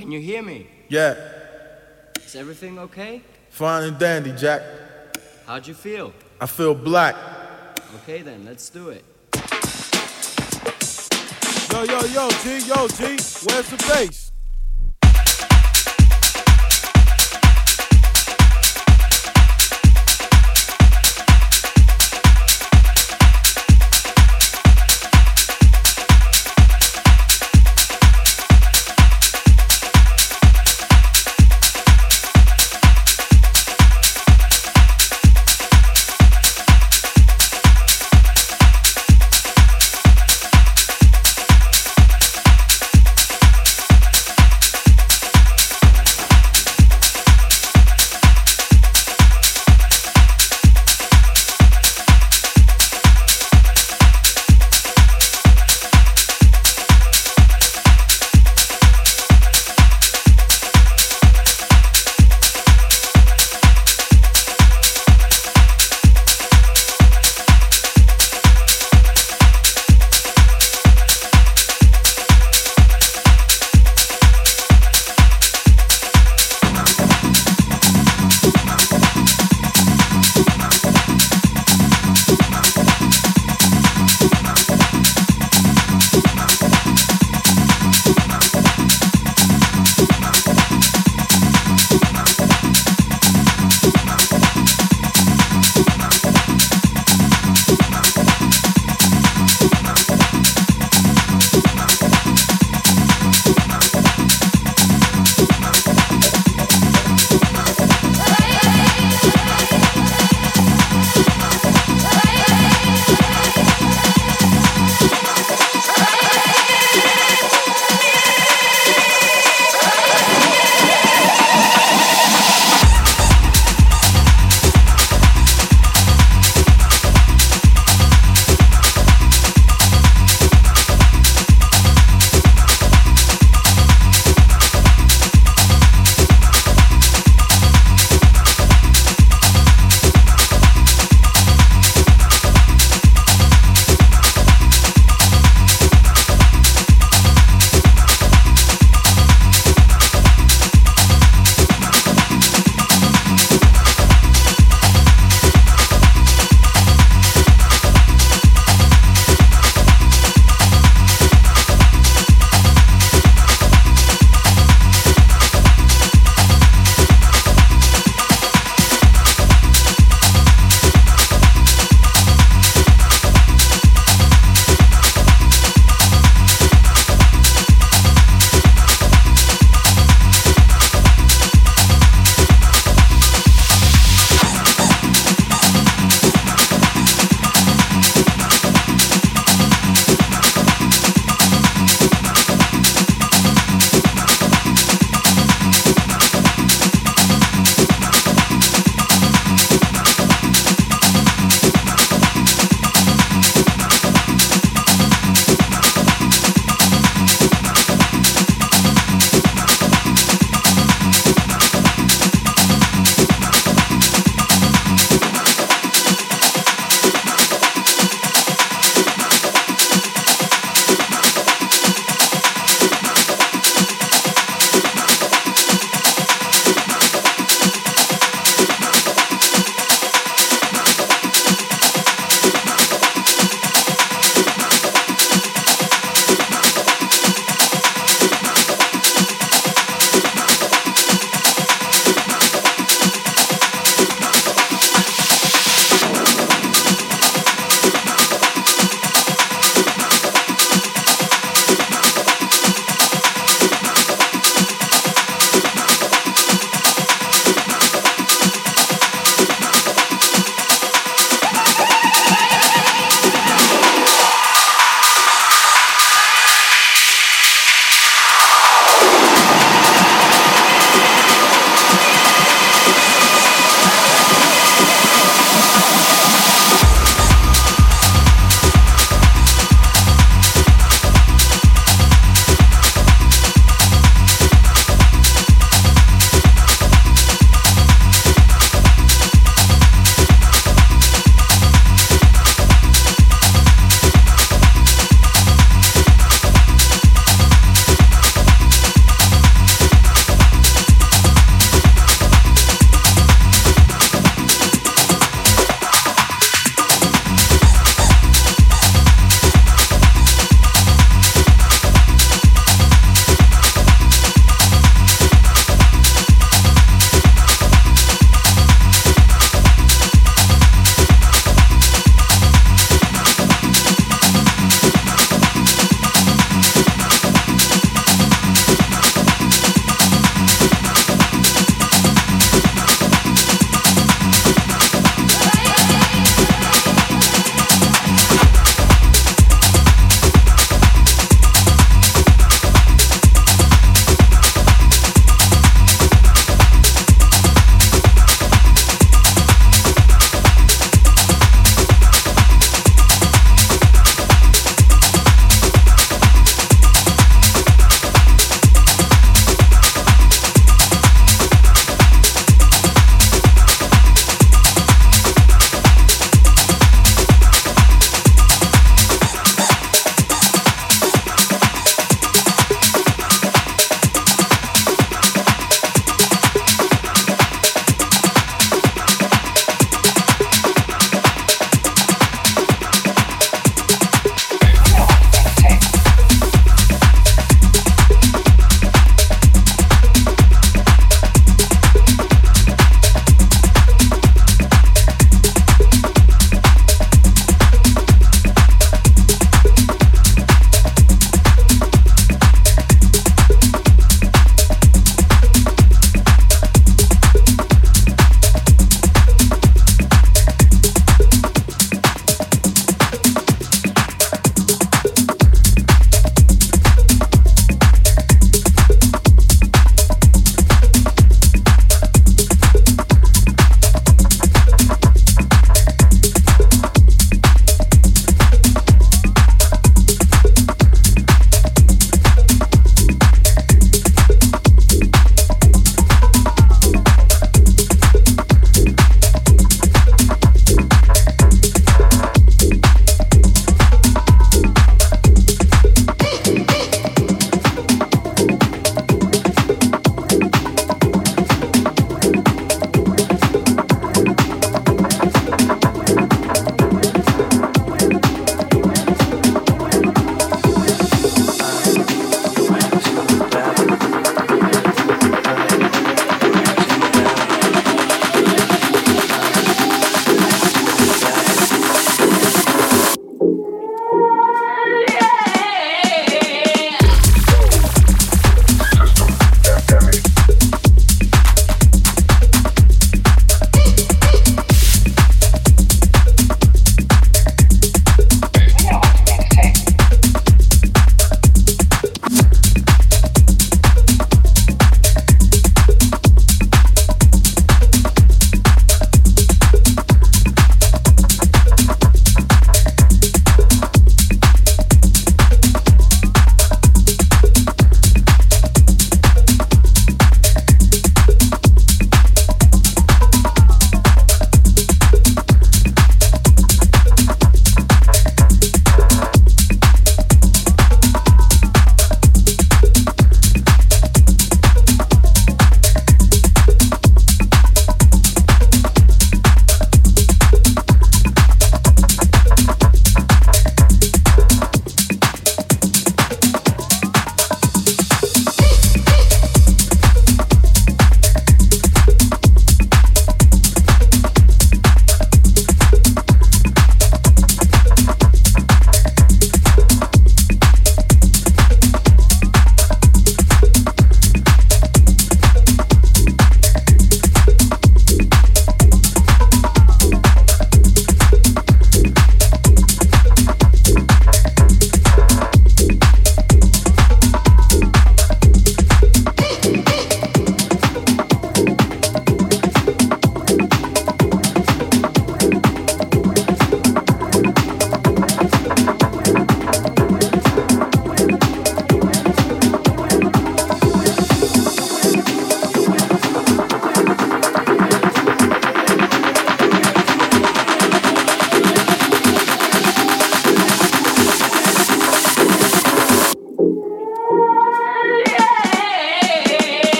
Can you hear me? Yeah, Is everything okay? fine and dandy, Jack. How'd you feel? I feel black. Okay then, let's do it. Yo, yo, yo, G, yo, G, where's the bass?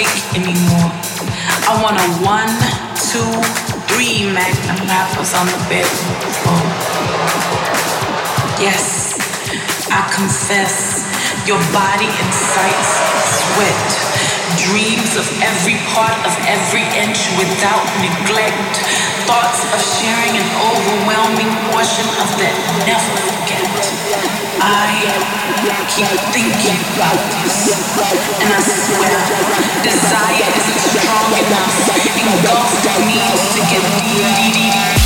take anymore. I want a one, two, three magnum wrappers on the bed. Oh. Yes, I confess, your body incites sweat. Dreams of every part of every inch without neglect. Thoughts of sharing an overwhelming portion of that never I keep thinking about this, and I swear, desire isn't strong enough. Engulfed me to get deep.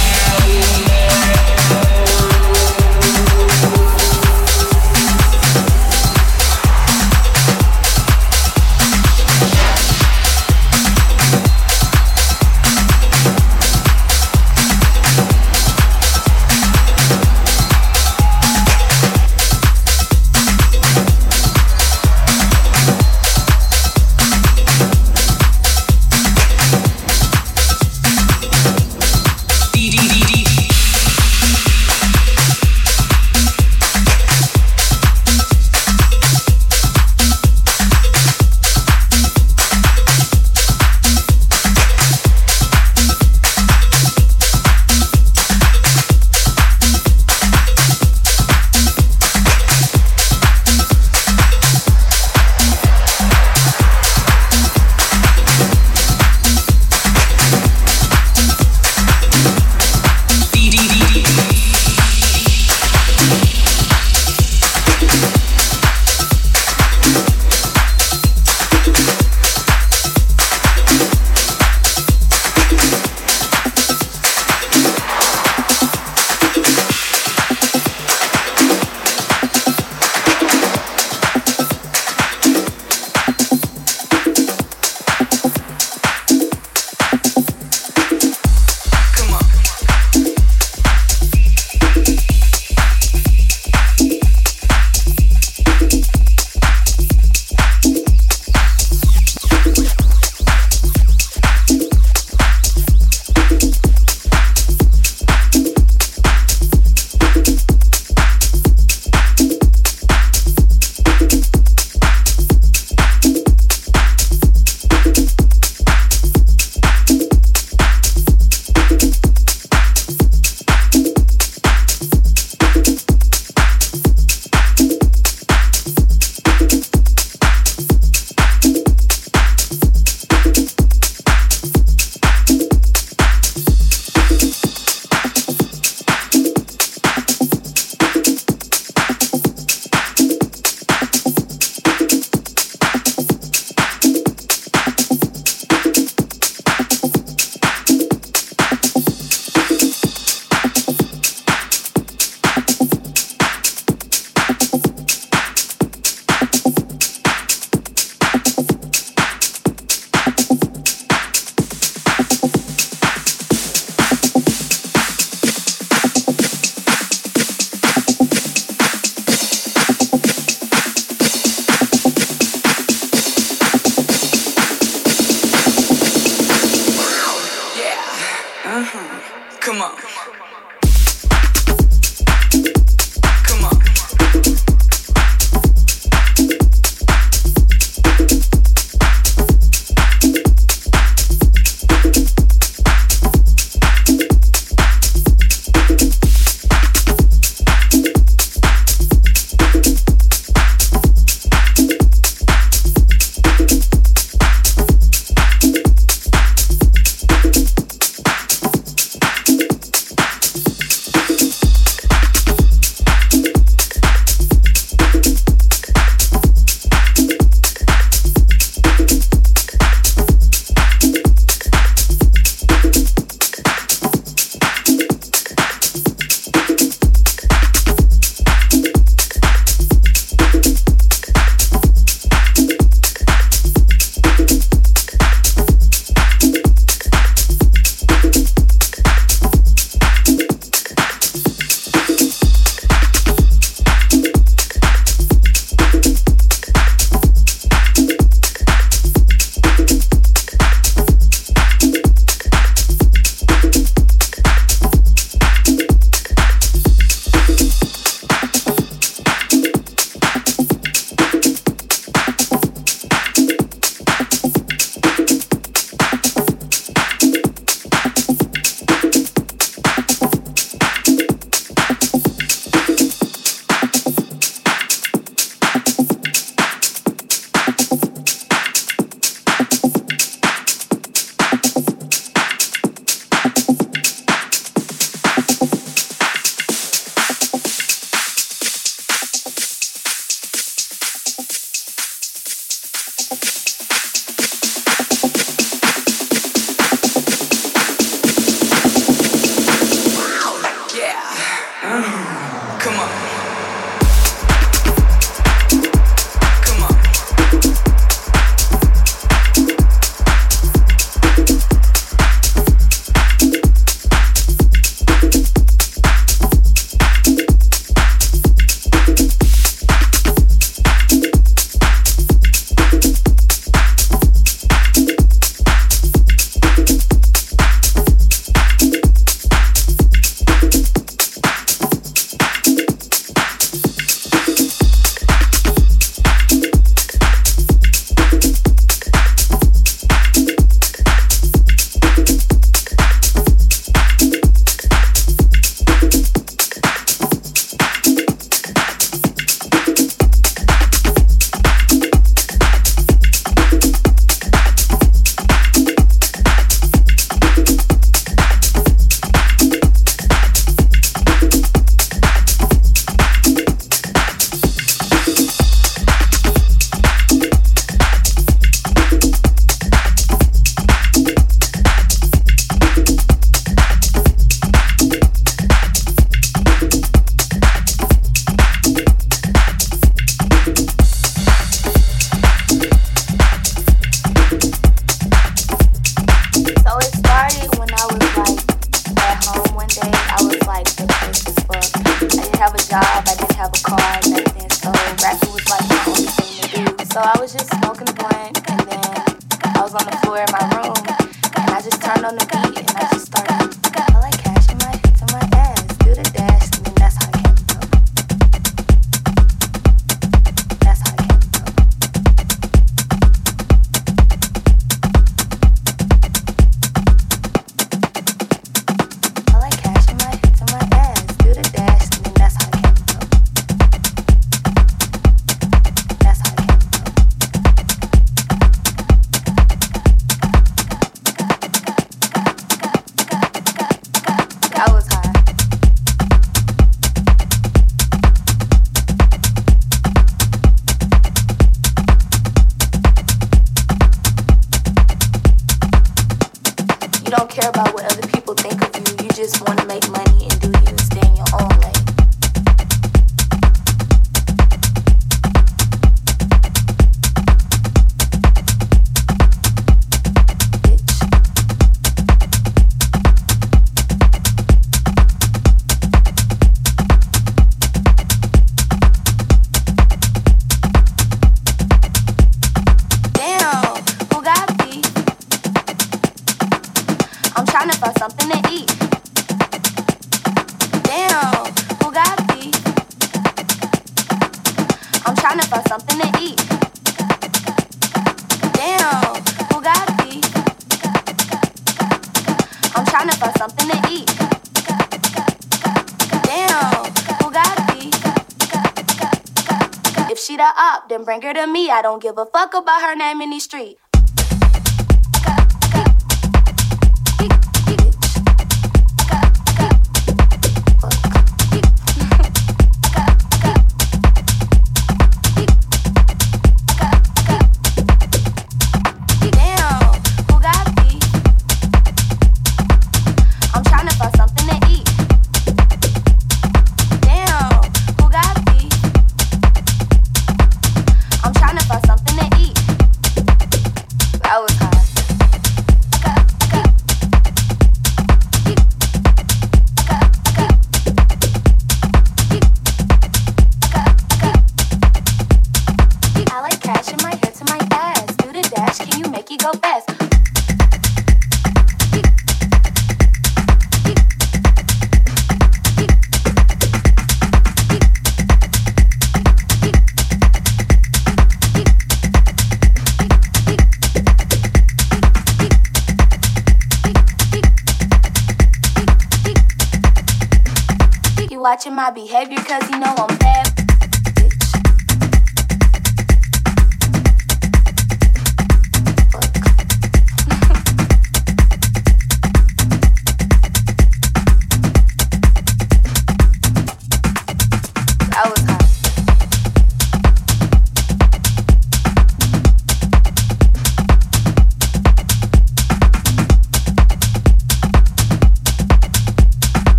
Bring her to me. I don't give a fuck about her name in these streets. My behavior cause you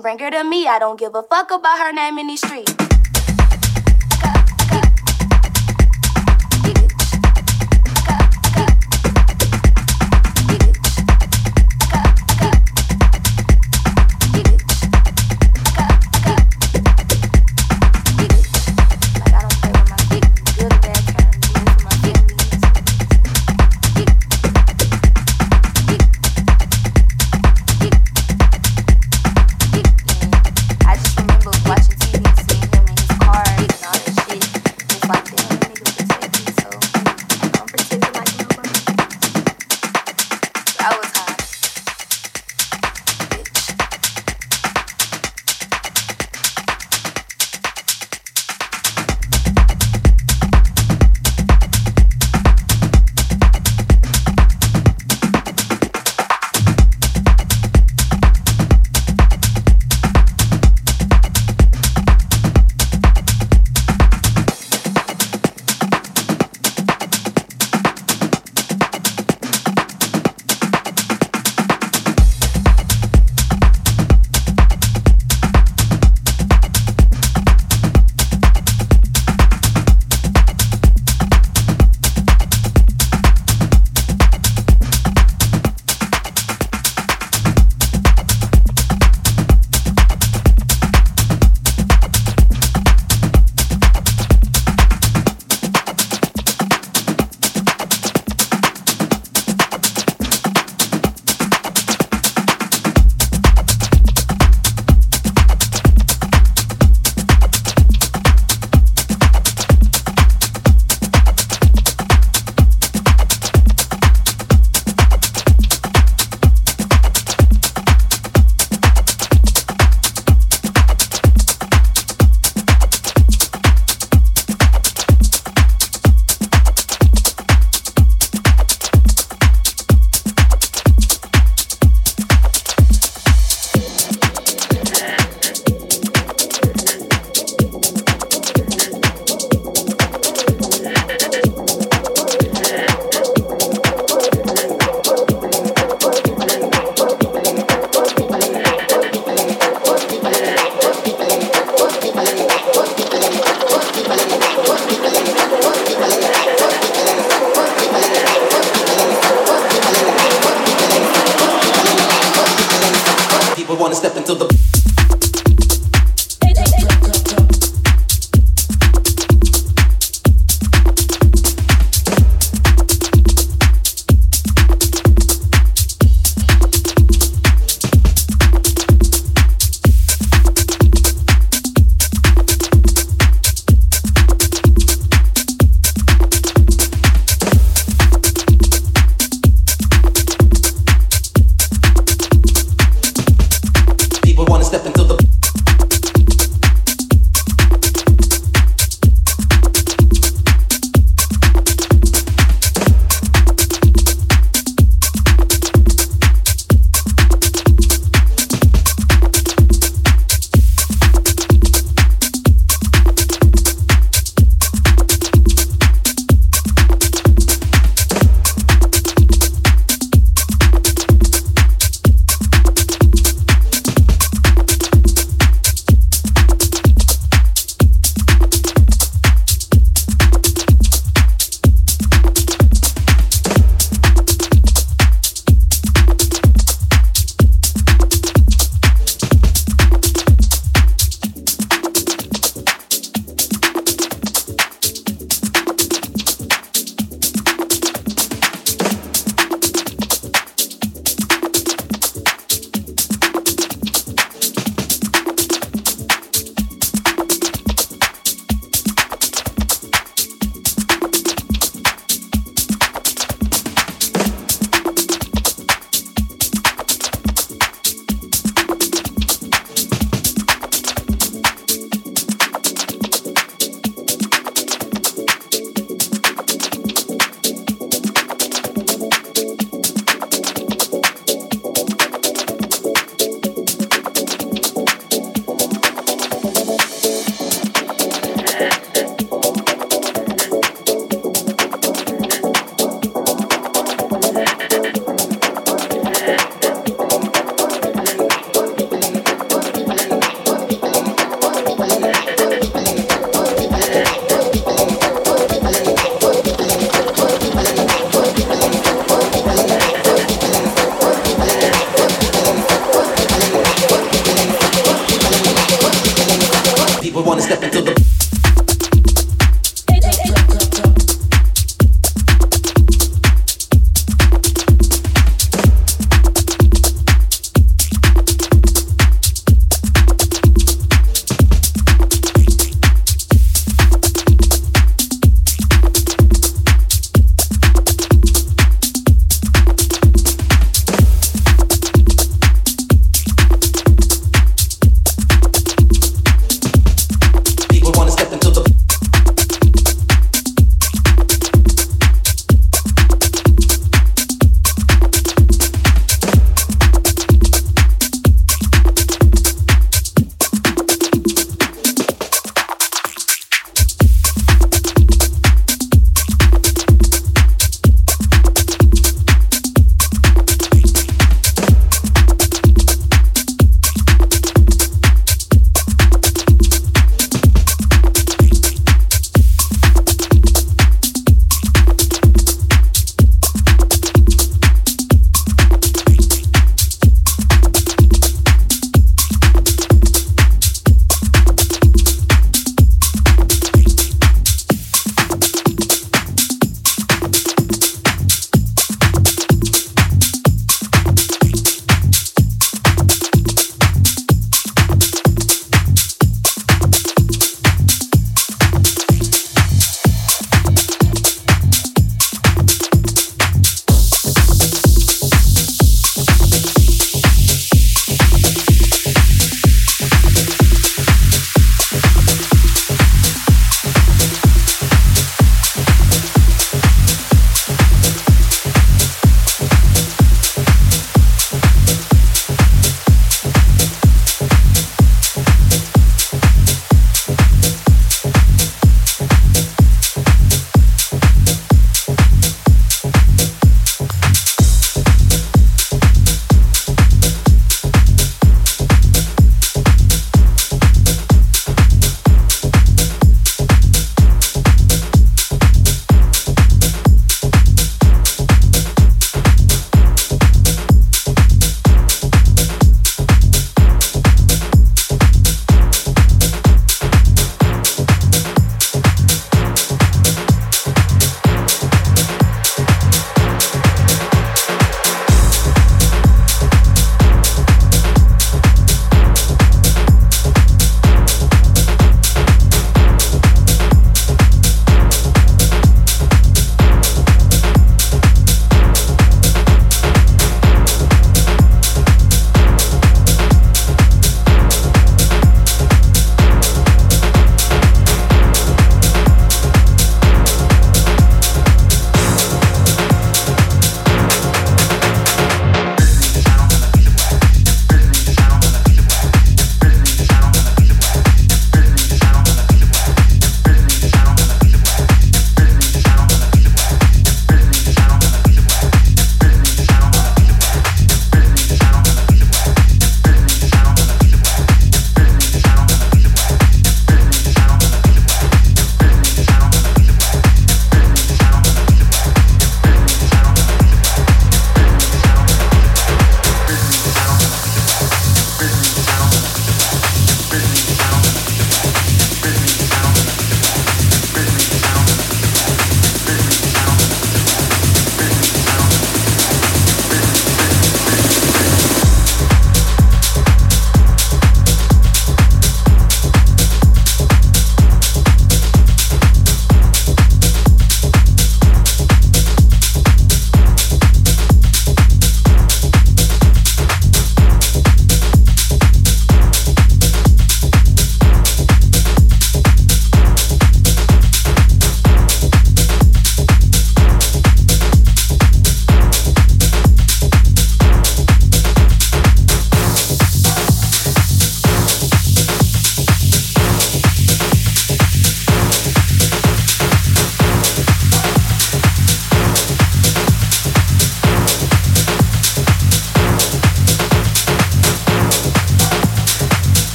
bring her to me. I don't give a fuck about her name in these streets. Wanna step into the